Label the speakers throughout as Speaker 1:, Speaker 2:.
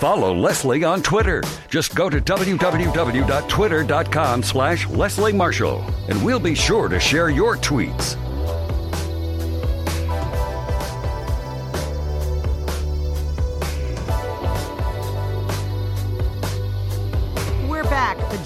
Speaker 1: Follow Leslie on Twitter. Just go to www.twitter.com slash Leslie Marshall, and we'll be sure to share your tweets.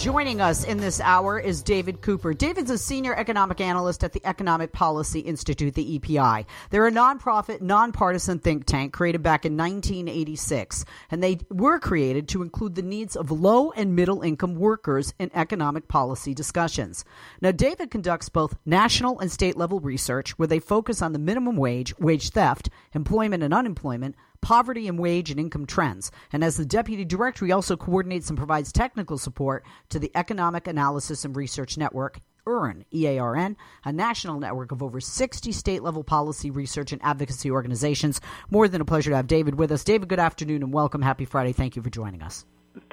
Speaker 2: Joining us in this hour is David Cooper. David's a senior economic analyst at the Economic Policy Institute, the EPI. They're a nonprofit, nonpartisan think tank created back in 1986, and they were created to include the needs of low and middle income workers in economic policy discussions. Now, David conducts both national and state level research where they focus on the minimum wage, wage theft, employment and unemployment, poverty and wage and income trends. And as the deputy director, he also coordinates and provides technical support to the Economic Analysis and Research Network. EARN, E-A-R-N, a national network of over 60 state-level policy research and advocacy organizations. More than a pleasure to have David with us. David, good afternoon and welcome. Happy Friday. Thank you for joining us.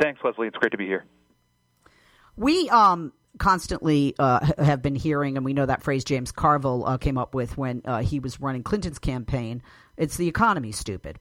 Speaker 3: Thanks, Leslie. It's great to be here.
Speaker 2: We um, constantly uh, have been hearing, and we know that phrase James Carville uh, came up with when uh, he was running Clinton's campaign. It's the economy, stupid.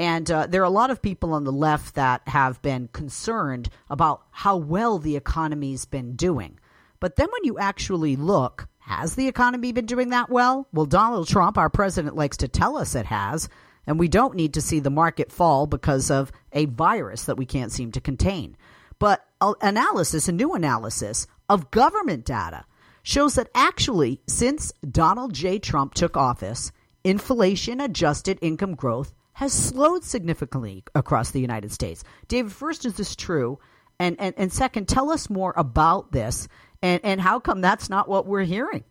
Speaker 2: And uh, there are a lot of people on the left that have been concerned about how well the economy's been doing. But then when you actually look, has the economy been doing that well? Well, Donald Trump, our president, likes to tell us it has. And we don't need to see the market fall because of a virus that we can't seem to contain. But analysis, a new analysis of government data, shows that actually, since Donald J. Trump took office, inflation adjusted income growth has slowed significantly across the United States. David, first, is this true? And, and, and second, tell us more about this and, and how come that's not what we're hearing?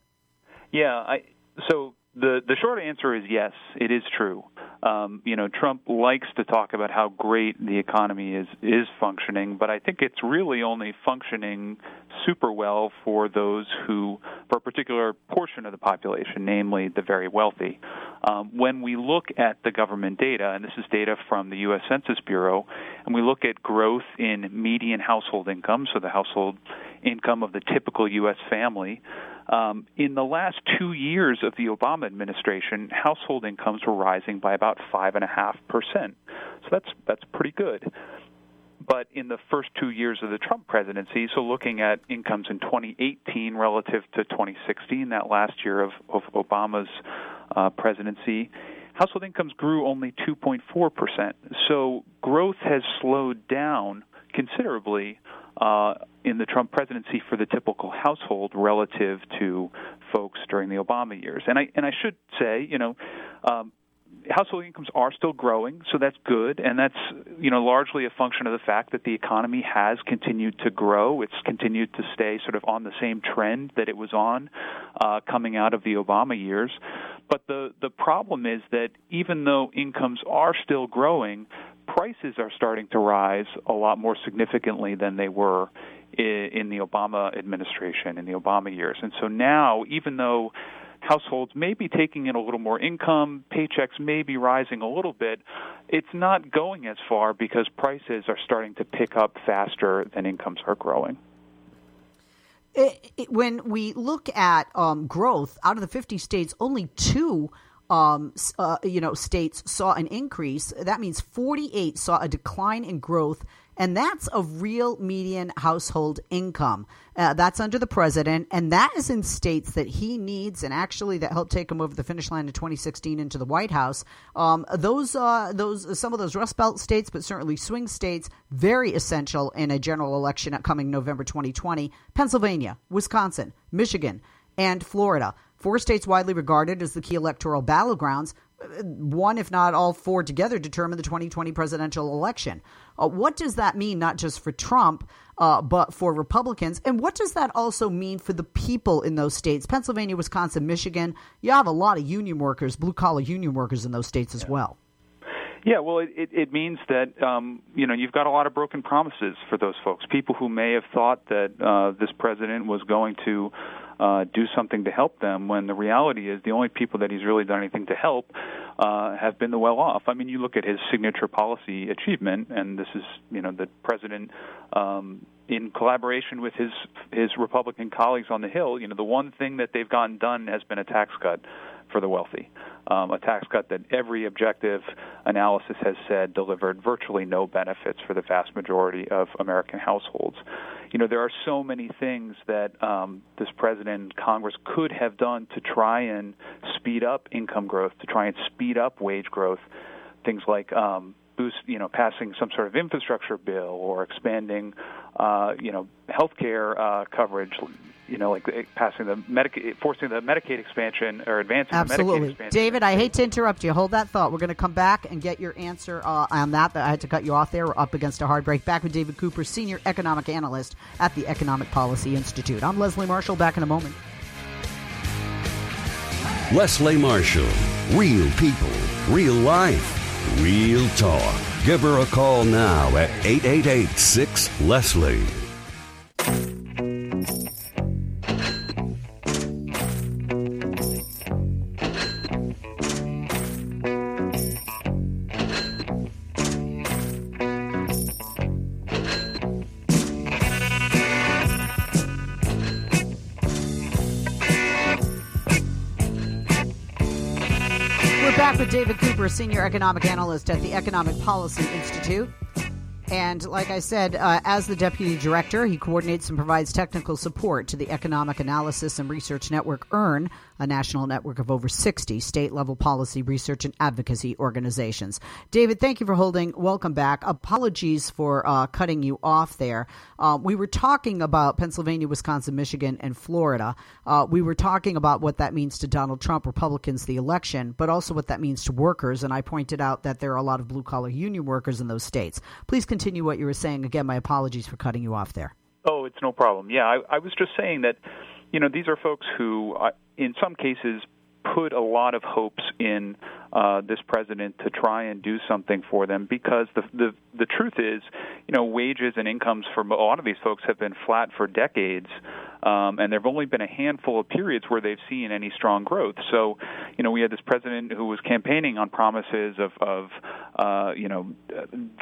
Speaker 3: Yeah, I, so the the short answer is yes, it is true. Um, you know, Trump likes to talk about how great the economy is is functioning, but I think it's really only functioning super well for those who, for a particular portion of the population, namely the very wealthy. Um, when we look at the government data, and this is data from the U.S. Census Bureau, and we look at growth in median household income, so the household income of the typical U.S. family. Um, in the last two years of the Obama administration, household incomes were rising by about five and a half percent. So that's that's pretty good. But in the first two years of the Trump presidency, so looking at incomes in 2018 relative to 2016, that last year of, of Obama's uh, presidency, household incomes grew only 2.4 percent. So growth has slowed down considerably uh, in the Trump presidency for the typical household relative to folks during the Obama years. And I and I should say, you know, um, household incomes are still growing, so that's good, and that's you know largely a function of the fact that the economy has continued to grow. It's continued to stay sort of on the same trend that it was on uh, coming out of the Obama years. But the the problem is that even though incomes are still growing, prices are starting to rise a lot more significantly than they were in the Obama administration, in the Obama years. And so now, even though households may be taking in a little more income, paychecks may be rising a little bit, it's not going as far because prices are starting to pick up faster than incomes are growing.
Speaker 2: It, it, when we look at um, growth out of the 50 states, only two um, uh, you know, states saw an increase. That means 48 saw a decline in growth, and that's of real median household income. Uh, that's under the president, and that is in states that he needs, and actually that helped take him over the finish line in 2016 into the White House. Um, those, uh, those, some of those Rust Belt states, but certainly swing states, very essential in a general election coming November 2020. Pennsylvania, Wisconsin, Michigan, and Florida. Four states widely regarded as the key electoral battlegrounds. One, if not all four together, determine the 2020 presidential election. Uh, what does that mean, not just for Trump, uh, but for Republicans? And what does that also mean for the people in those states? Pennsylvania, Wisconsin, Michigan, you have a lot of union workers, blue collar union workers in those states as well.
Speaker 3: Yeah, well, it, it, it means that um, you know you've got a lot of broken promises for those folks. People who may have thought that uh, this president was going to uh, do something to help them when the reality is the only people that he's really done anything to help uh, have been the well off. I mean, you look at his signature policy achievement, and this is, you know, the president. Um, in collaboration with his his Republican colleagues on the Hill, you know, the one thing that they've gotten done has been a tax cut for the wealthy. Um, a tax cut that every objective analysis has said delivered virtually no benefits for the vast majority of American households. You know, there are so many things that um, this president and Congress could have done to try and speed up income growth, to try and speed up wage growth. Things like um, boost, you know, passing some sort of infrastructure bill or expanding, uh, you know, healthcare uh, coverage, you know, like eh, passing the Medicaid, forcing the Medicaid expansion or advancing
Speaker 2: Absolutely.
Speaker 3: the Medicaid expansion.
Speaker 2: David, I hate to interrupt you. Hold that thought. We're going to come back and get your answer uh, on that. I had to cut you off there. We're up against a hard break. Back with David Cooper, Senior Economic Analyst at the Economic Policy Institute. I'm Leslie Marshall. Back in a moment.
Speaker 4: Leslie Marshall. Real people, real life, real talk. Give her a call now at 888 6 Leslie.
Speaker 2: Senior Economic Analyst at the Economic Policy Institute. And like I said, uh, as the deputy director, he coordinates and provides technical support to the Economic Analysis and Research Network, EARN, a national network of over 60 state level policy, research, and advocacy organizations. David, thank you for holding. Welcome back. Apologies for uh, cutting you off there. Uh, we were talking about Pennsylvania, Wisconsin, Michigan, and Florida. Uh, we were talking about what that means to Donald Trump, Republicans, the election, but also what that means to workers. And I pointed out that there are a lot of blue collar union workers in those states. Please continue what you were saying. Again, my apologies for cutting you off there.
Speaker 3: Oh, it's no problem. Yeah, I, I was just saying that, you know, these are folks who, uh, in some cases, put a lot of hopes in uh, this president to try and do something for them because the the the truth is, you know, wages and incomes for a lot of these folks have been flat for decades. Um, and there have only been a handful of periods where they've seen any strong growth. So, you know, we had this president who was campaigning on promises of, of uh, you know,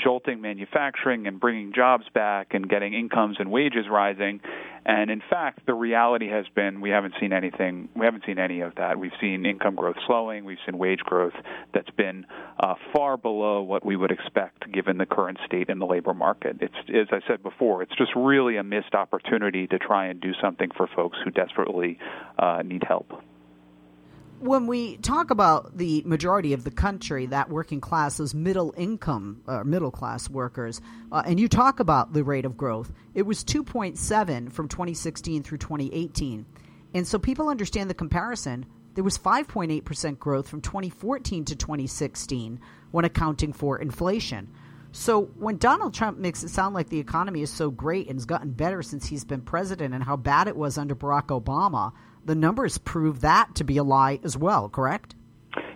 Speaker 3: jolting manufacturing and bringing jobs back and getting incomes and wages rising. And in fact, the reality has been we haven't seen anything. We haven't seen any of that. We've seen income growth slowing. We've seen wage growth that's been uh, far below what we would expect given the current state in the labor market. It's, as I said before, it's just really a missed opportunity to try and do something for folks who desperately uh, need help
Speaker 2: when we talk about the majority of the country, that working class, those middle income or uh, middle class workers, uh, and you talk about the rate of growth, it was 2.7 from 2016 through 2018. And so people understand the comparison. There was 5.8% growth from 2014 to 2016 when accounting for inflation. So when Donald Trump makes it sound like the economy is so great and has gotten better since he's been president and how bad it was under Barack Obama, the numbers prove that to be a lie as well, correct?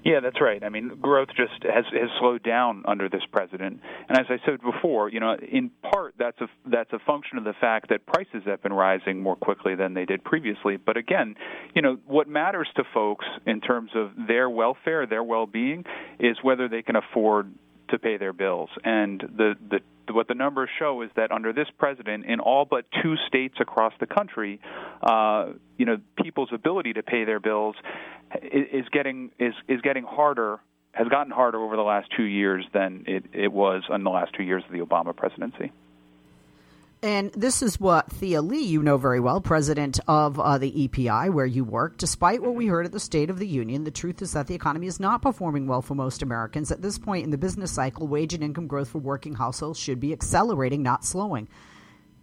Speaker 3: Yeah, that's right. I mean, growth just has has slowed down under this president, and as I said before, you know, in part that's a that's a function of the fact that prices have been rising more quickly than they did previously. But again, you know, what matters to folks in terms of their welfare, their well-being, is whether they can afford to pay their bills. And the, the what the numbers show is that under this president, in all but two states across the country, uh, you know, people's ability to pay their bills is, is getting is is getting harder has gotten harder over the last two years than it, it was in the last two years of the Obama presidency.
Speaker 2: And this is what Thea Lee, you know very well, president of uh, the EPI, where you work. Despite what we heard at the State of the Union, the truth is that the economy is not performing well for most Americans. At this point in the business cycle, wage and income growth for working households should be accelerating, not slowing.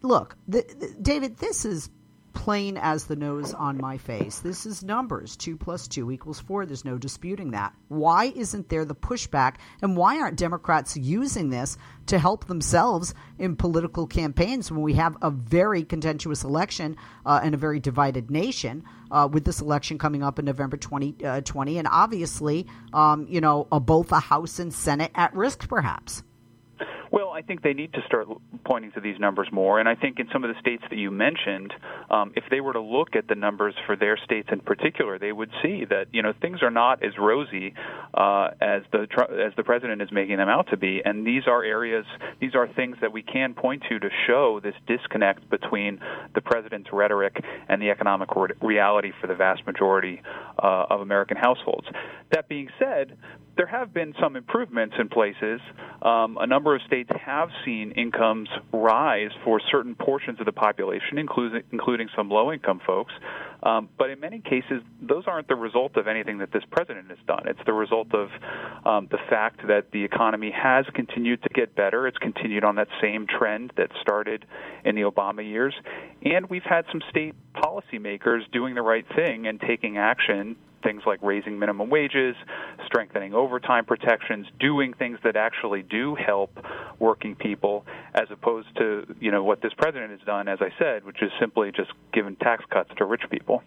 Speaker 2: Look, the, the, David, this is plain as the nose on my face. This is numbers. Two plus two equals four. There's no disputing that. Why isn't there the pushback? And why aren't Democrats using this to help themselves in political campaigns when we have a very contentious election uh, and a very divided nation uh, with this election coming up in November 2020? Uh, and obviously, um, you know, both a House and Senate at risk, perhaps.
Speaker 3: Well, I think they need to start pointing to these numbers more. And I think in some of the states that you mentioned, um, if they were to look at the numbers for their states in particular, they would see that you know things are not as rosy uh, as the as the president is making them out to be. And these are areas, these are things that we can point to to show this disconnect between the president's rhetoric and the economic re- reality for the vast majority uh, of American households. That being said, there have been some improvements in places. Um, a number of states have seen incomes rise for certain portions of the population, including, including some low income folks. Um, but in many cases, those aren't the result of anything that this president has done. It's the result of um, the fact that the economy has continued to get better. It's continued on that same trend that started in the Obama years. And we've had some state policymakers doing the right thing and taking action things like raising minimum wages, strengthening overtime protections, doing things that actually do help working people, as opposed to you know what this president has done, as I said, which is simply just giving tax cuts to rich people.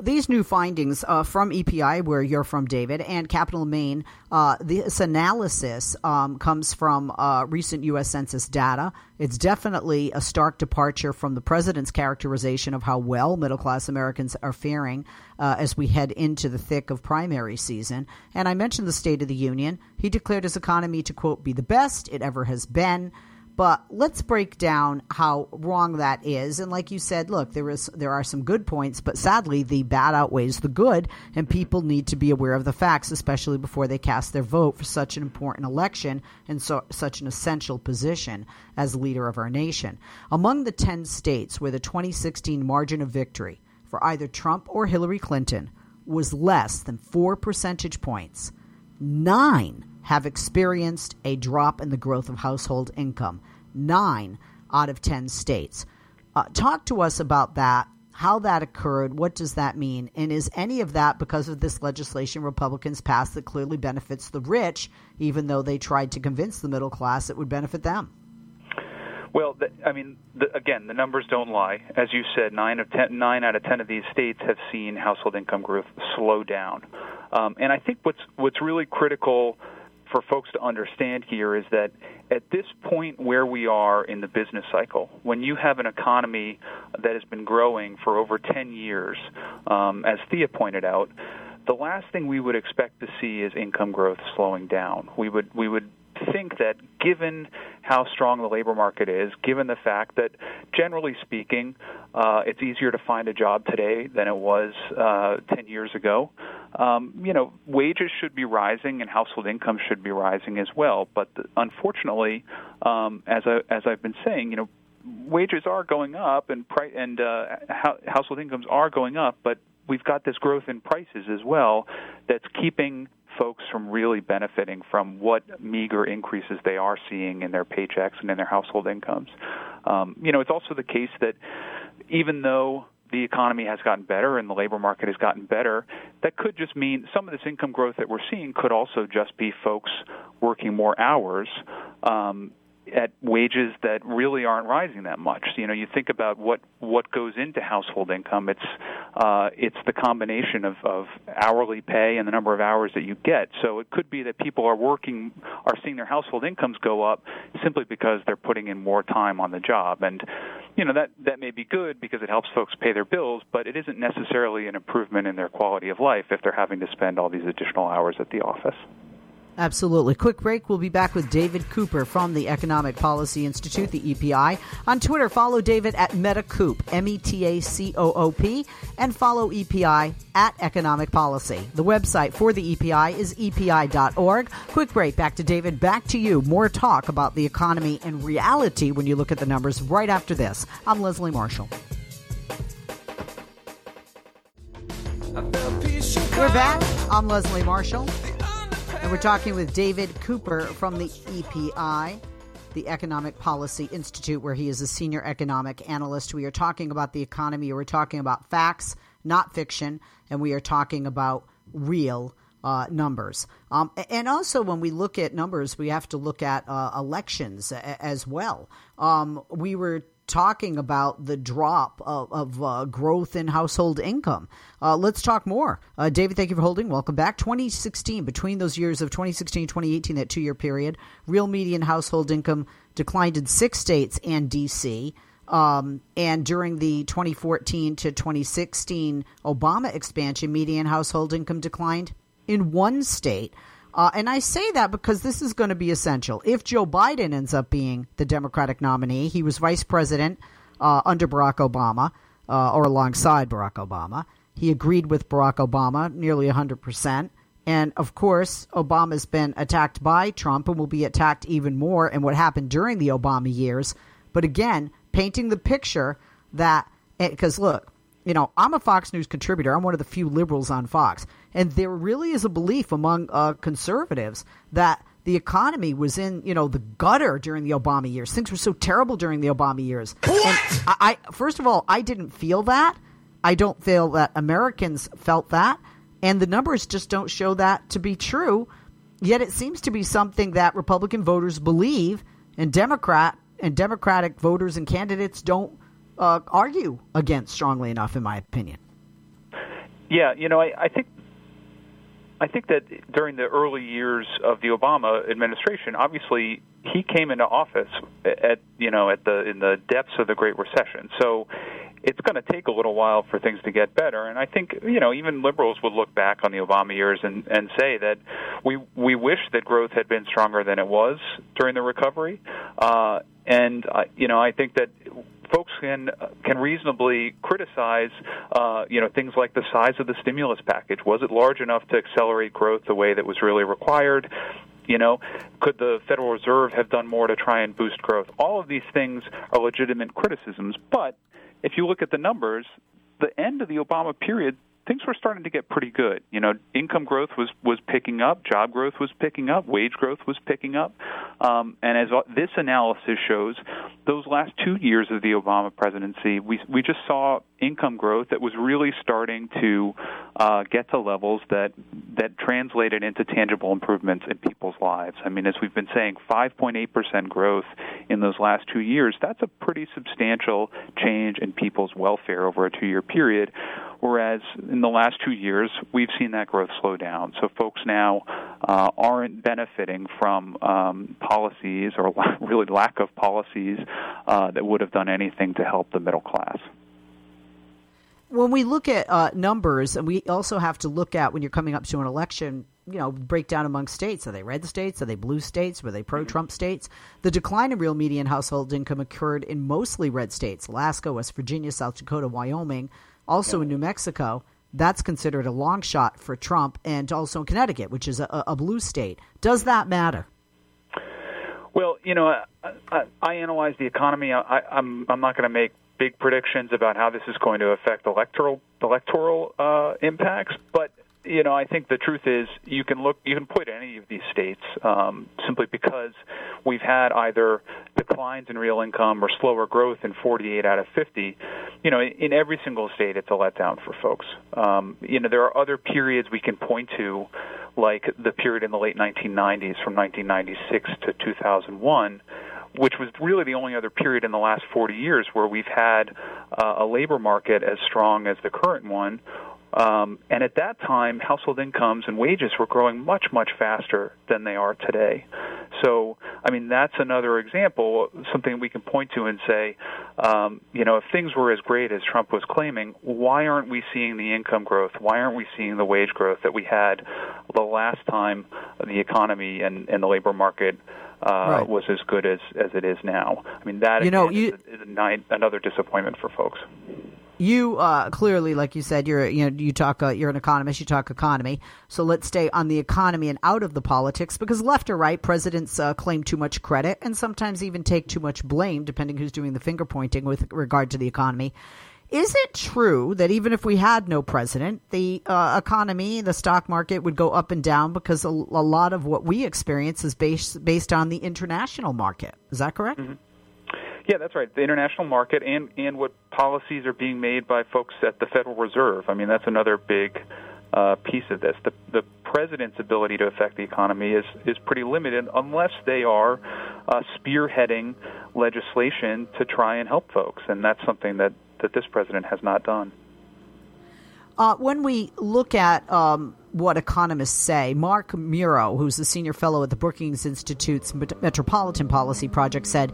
Speaker 2: These new findings uh, from EPI, where you're from, David, and Capital Main, uh, this analysis um, comes from uh, recent U.S. Census data. It's definitely a stark departure from the president's characterization of how well middle class Americans are faring uh, as we head into the thick of primary season. And I mentioned the State of the Union. He declared his economy to, quote, be the best it ever has been. But let's break down how wrong that is. And like you said, look, there is there are some good points, but sadly the bad outweighs the good, and people need to be aware of the facts, especially before they cast their vote for such an important election and so, such an essential position as leader of our nation. Among the 10 states where the 2016 margin of victory for either Trump or Hillary Clinton was less than 4 percentage points, 9 have experienced a drop in the growth of household income. Nine out of 10 states. Uh, talk to us about that, how that occurred, what does that mean, and is any of that because of this legislation Republicans passed that clearly benefits the rich, even though they tried to convince the middle class it would benefit them?
Speaker 3: Well, I mean, again, the numbers don't lie. As you said, nine of ten, nine out of ten of these states have seen household income growth slow down, um, and I think what's what's really critical for folks to understand here is that at this point where we are in the business cycle, when you have an economy that has been growing for over 10 years, um, as Thea pointed out, the last thing we would expect to see is income growth slowing down. We would we would think that given how strong the labor market is, given the fact that generally speaking, uh, it's easier to find a job today than it was uh, 10 years ago, um, you know, wages should be rising and household income should be rising as well. But the, unfortunately, um, as I, as I've been saying, you know, wages are going up and pri- and uh, household incomes are going up, but we've got this growth in prices as well that's keeping folks from really benefiting from what meager increases they are seeing in their paychecks and in their household incomes. Um, you know, it's also the case that even though the economy has gotten better and the labor market has gotten better, that could just mean some of this income growth that we're seeing could also just be folks working more hours um, at wages that really aren't rising that much. You know, you think about what what goes into household income. It's uh, it's the combination of, of hourly pay and the number of hours that you get. So it could be that people are working are seeing their household incomes go up simply because they're putting in more time on the job. And you know that that may be good because it helps folks pay their bills, but it isn't necessarily an improvement in their quality of life if they're having to spend all these additional hours at the office.
Speaker 2: Absolutely. Quick break. We'll be back with David Cooper from the Economic Policy Institute, the EPI. On Twitter, follow David at MetaCoop, M E T A C O O P, and follow EPI at Economic Policy. The website for the EPI is epi.org. Quick break. Back to David. Back to you. More talk about the economy and reality when you look at the numbers right after this. I'm Leslie Marshall. We're back. I'm Leslie Marshall. And we're talking with David Cooper from the EPI, the Economic Policy Institute, where he is a senior economic analyst. We are talking about the economy. We're talking about facts, not fiction, and we are talking about real uh, numbers. Um, and also, when we look at numbers, we have to look at uh, elections as well. Um, we were talking about the drop of, of uh, growth in household income. Uh, let's talk more. Uh, David, thank you for holding. Welcome back. 2016, between those years of 2016 and 2018, that two year period, real median household income declined in six states and D.C. Um, and during the 2014 to 2016 Obama expansion, median household income declined in one state. Uh, and I say that because this is going to be essential. If Joe Biden ends up being the Democratic nominee, he was vice president uh, under Barack Obama uh, or alongside Barack Obama. He agreed with Barack Obama nearly 100%. And of course, Obama's been attacked by Trump and will be attacked even more in what happened during the Obama years. But again, painting the picture that, because look, you know, I'm a Fox News contributor. I'm one of the few liberals on Fox. And there really is a belief among uh, conservatives that the economy was in, you know, the gutter during the Obama years. Things were so terrible during the Obama years. What? I, I, first of all, I didn't feel that. I don't feel that Americans felt that. And the numbers just don't show that to be true. Yet it seems to be something that Republican voters believe, and Democrat and Democratic voters and candidates don't uh, argue against strongly enough, in my opinion.
Speaker 3: Yeah, you know, I, I think I think that during the early years of the Obama administration, obviously he came into office at you know at the in the depths of the Great Recession. So it's going to take a little while for things to get better. And I think you know even liberals would look back on the Obama years and and say that we we wish that growth had been stronger than it was during the recovery. Uh, and uh, you know I think that folks can can reasonably criticize, uh, you know, things like the size of the stimulus package. Was it large enough to accelerate growth the way that was really required? You know, could the Federal Reserve have done more to try and boost growth? All of these things are legitimate criticisms, but if you look at the numbers, the end of the Obama period, things were starting to get pretty good. You know, income growth was was picking up, job growth was picking up, wage growth was picking up, um, and as this analysis shows, those last two years of the Obama presidency, we we just saw income growth that was really starting to uh, get to levels that that translated into tangible improvements in people's lives. I mean, as we've been saying, 5.8 percent growth in those last two years. That's a pretty substantial change in people's welfare over a two-year period. Whereas in the last two years, we've seen that growth slow down. So folks now uh, aren't benefiting from um, policies or really lack of policies uh, that would have done anything to help the middle class
Speaker 2: when we look at uh, numbers, and we also have to look at when you're coming up to an election, you know, breakdown among states. Are they red states? Are they blue states? Were they pro Trump states? The decline in real median household income occurred in mostly red states Alaska, West Virginia, South Dakota, Wyoming, also in New Mexico. That's considered a long shot for Trump, and also in Connecticut, which is a, a blue state. Does that matter?
Speaker 3: Well, you know, I, I, I analyze the economy. I, I'm I'm not going to make big predictions about how this is going to affect electoral electoral uh, impacts, but you know, I think the truth is you can look, you can point at any of these states um, simply because we've had either declines in real income or slower growth in 48 out of 50. You know, in every single state, it's a letdown for folks. Um, you know, there are other periods we can point to, like the period in the late 1990s from 1996 to 2001 which was really the only other period in the last 40 years where we've had uh, a labor market as strong as the current one. Um, and at that time, household incomes and wages were growing much, much faster than they are today. So, I mean, that's another example, something we can point to and say, um, you know, if things were as great as Trump was claiming, why aren't we seeing the income growth? Why aren't we seeing the wage growth that we had the last time the economy and, and the labor market uh, right. was as good as as it is now. I mean that you know you, is, is another disappointment for folks.
Speaker 2: You uh, clearly, like you said, you're you know you talk uh, you're an economist. You talk economy. So let's stay on the economy and out of the politics because left or right, presidents uh, claim too much credit and sometimes even take too much blame, depending who's doing the finger pointing with regard to the economy. Is it true that even if we had no president, the uh, economy, the stock market would go up and down because a, a, lot of what we experience is based based on the international market? Is that correct?
Speaker 3: Mm-hmm. Yeah, that's right. The international market and and what policies are being made by folks at the Federal Reserve. I mean, that's another big uh, piece of this. The, the president's ability to affect the economy is is pretty limited unless they are uh, spearheading legislation to try and help folks, and that's something that that this president has not done.
Speaker 2: Uh, when we look at um, what economists say, Mark Muro, who's the senior fellow at the Brookings Institute's Metropolitan Policy Project, said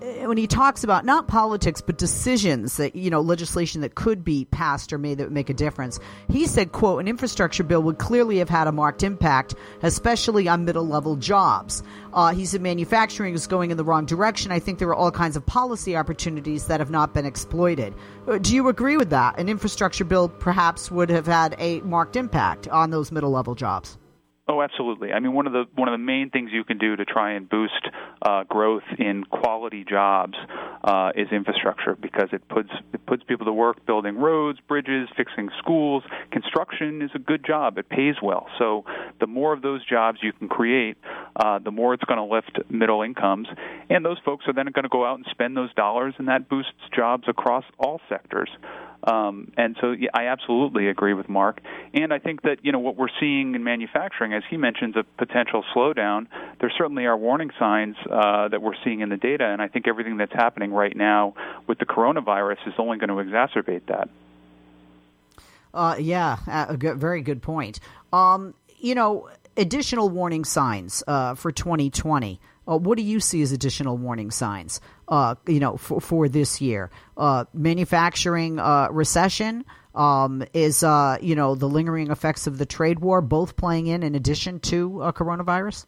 Speaker 2: when he talks about not politics but decisions that you know legislation that could be passed or made that would make a difference he said quote an infrastructure bill would clearly have had a marked impact especially on middle level jobs. Uh, he said manufacturing is going in the wrong direction. I think there are all kinds of policy opportunities that have not been exploited. Uh, do you agree with that? An infrastructure bill perhaps would have had a marked impact on those middle level jobs
Speaker 3: Oh, absolutely. I mean, one of the one of the main things you can do to try and boost uh, growth in quality jobs uh, is infrastructure because it puts it puts people to work building roads, bridges, fixing schools. Construction is a good job; it pays well. So the more of those jobs you can create, uh, the more it's going to lift middle incomes, and those folks are then going to go out and spend those dollars, and that boosts jobs across all sectors. Um, and so yeah, I absolutely agree with Mark. And I think that you know what we're seeing in manufacturing, as he mentions, a potential slowdown. There certainly are warning signs uh, that we're seeing in the data, and I think everything that's happening right now with the coronavirus is only going to exacerbate that.
Speaker 2: Uh, yeah, a good, very good point. Um, you know, additional warning signs uh, for 2020. Uh, what do you see as additional warning signs? Uh, you know, for, for this year, uh, manufacturing uh, recession um, is uh, you know the lingering effects of the trade war both playing in in addition to coronavirus.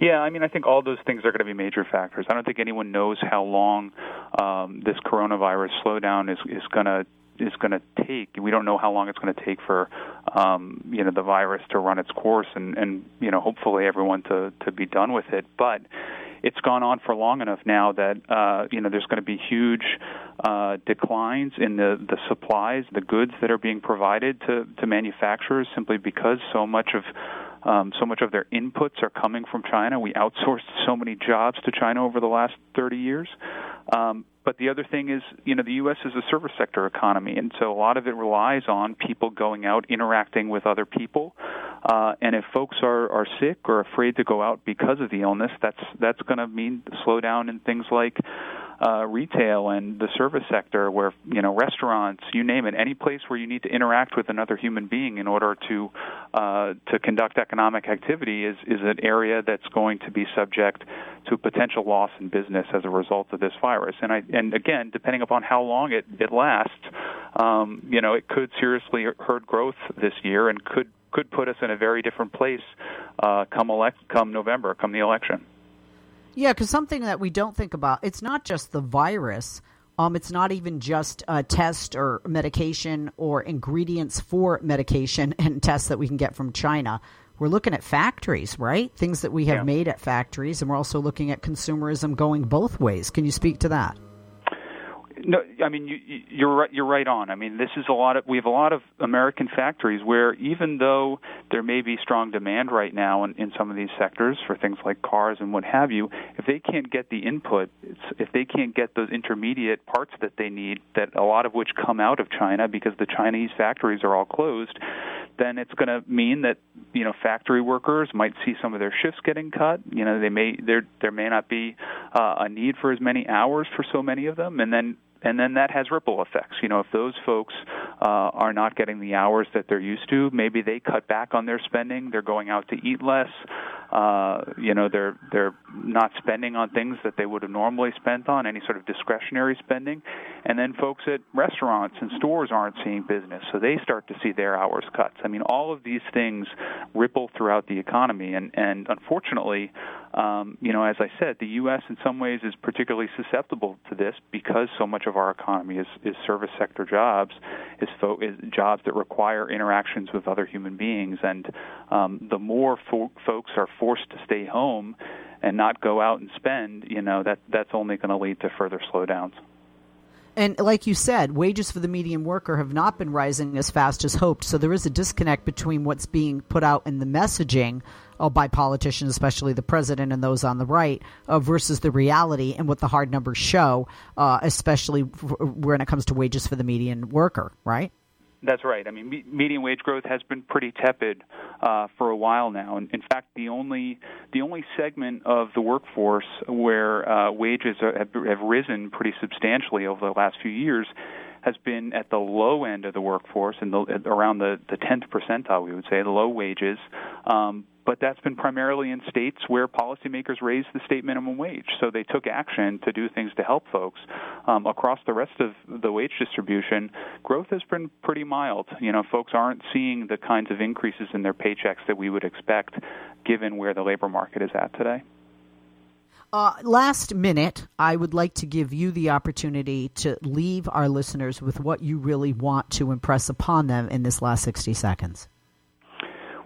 Speaker 3: Yeah, I mean, I think all those things are going to be major factors. I don't think anyone knows how long um, this coronavirus slowdown is is going to is going to take. We don't know how long it's going to take for um, you know the virus to run its course, and and you know hopefully everyone to to be done with it. But it's gone on for long enough now that uh, you know there's going to be huge uh, declines in the the supplies, the goods that are being provided to to manufacturers, simply because so much of um, so much of their inputs are coming from China. We outsourced so many jobs to China over the last 30 years. Um, but the other thing is, you know, the U.S. is a service sector economy, and so a lot of it relies on people going out, interacting with other people. Uh, and if folks are, are sick or afraid to go out because of the illness, that's that's going to mean slowdown in things like uh, retail and the service sector, where you know restaurants, you name it, any place where you need to interact with another human being in order to uh, to conduct economic activity is is an area that's going to be subject to potential loss in business as a result of this virus. And I and again, depending upon how long it it lasts, um, you know, it could seriously hurt growth this year and could could put us in a very different place uh, come elect come November, come the election.
Speaker 2: Yeah, because something that we don't think about, it's not just the virus. Um, it's not even just a test or medication or ingredients for medication and tests that we can get from China. We're looking at factories, right? Things that we have yeah. made at factories, and we're also looking at consumerism going both ways. Can you speak to that?
Speaker 3: No, I mean you, you're right. You're right on. I mean, this is a lot of we have a lot of American factories where even though there may be strong demand right now in, in some of these sectors for things like cars and what have you, if they can't get the input, if they can't get those intermediate parts that they need, that a lot of which come out of China because the Chinese factories are all closed, then it's going to mean that you know factory workers might see some of their shifts getting cut. You know, they may there there may not be uh, a need for as many hours for so many of them, and then and then that has ripple effects. You know, if those folks uh, are not getting the hours that they're used to, maybe they cut back on their spending. They're going out to eat less. Uh, you know, they're they're not spending on things that they would have normally spent on any sort of discretionary spending. And then folks at restaurants and stores aren't seeing business, so they start to see their hours cut. I mean, all of these things ripple throughout the economy, and and unfortunately, um, you know, as I said, the U.S. in some ways is particularly susceptible to this because so much of our economy is, is service sector jobs, is, fo- is jobs that require interactions with other human beings. And um, the more fo- folks are forced to stay home and not go out and spend, you know, that that's only going to lead to further slowdowns.
Speaker 2: And like you said, wages for the median worker have not been rising as fast as hoped. So there is a disconnect between what's being put out in the messaging by politicians, especially the president and those on the right, uh, versus the reality and what the hard numbers show, uh, especially when it comes to wages for the median worker, right?
Speaker 3: That's right. I mean, me- median wage growth has been pretty tepid uh, for a while now. And in fact, the only the only segment of the workforce where uh, wages are, have, have risen pretty substantially over the last few years has been at the low end of the workforce, and around the the 10th percentile, we would say, the low wages. Um, but that's been primarily in states where policymakers raised the state minimum wage. So they took action to do things to help folks. Um, across the rest of the wage distribution, growth has been pretty mild. You know, folks aren't seeing the kinds of increases in their paychecks that we would expect given where the labor market is at today.
Speaker 2: Uh, last minute, I would like to give you the opportunity to leave our listeners with what you really want to impress upon them in this last 60 seconds.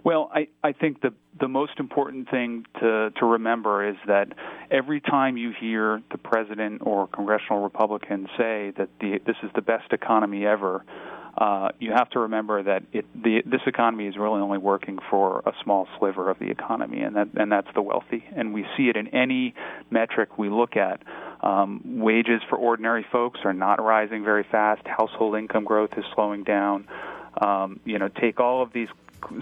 Speaker 3: Well, I, I think the the most important thing to to remember is that every time you hear the president or congressional Republican say that the this is the best economy ever, uh, you have to remember that it, the, this economy is really only working for a small sliver of the economy, and that and that's the wealthy. And we see it in any metric we look at. Um, wages for ordinary folks are not rising very fast. Household income growth is slowing down. Um, you know, take all of these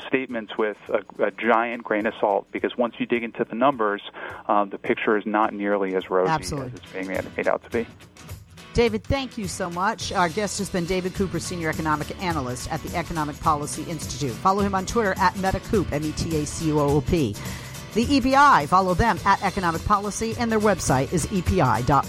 Speaker 3: statements with a, a, giant grain of salt because once you dig into the numbers, um, the picture is not nearly as rosy
Speaker 2: Absolutely.
Speaker 3: as it's being made out to be.
Speaker 2: David, thank you so much. Our guest has been David Cooper, Senior Economic Analyst at the Economic Policy Institute. Follow him on Twitter at MetaCoop, M E T A C O O P. The EPI, follow them at Economic Policy, and their website is epi.org.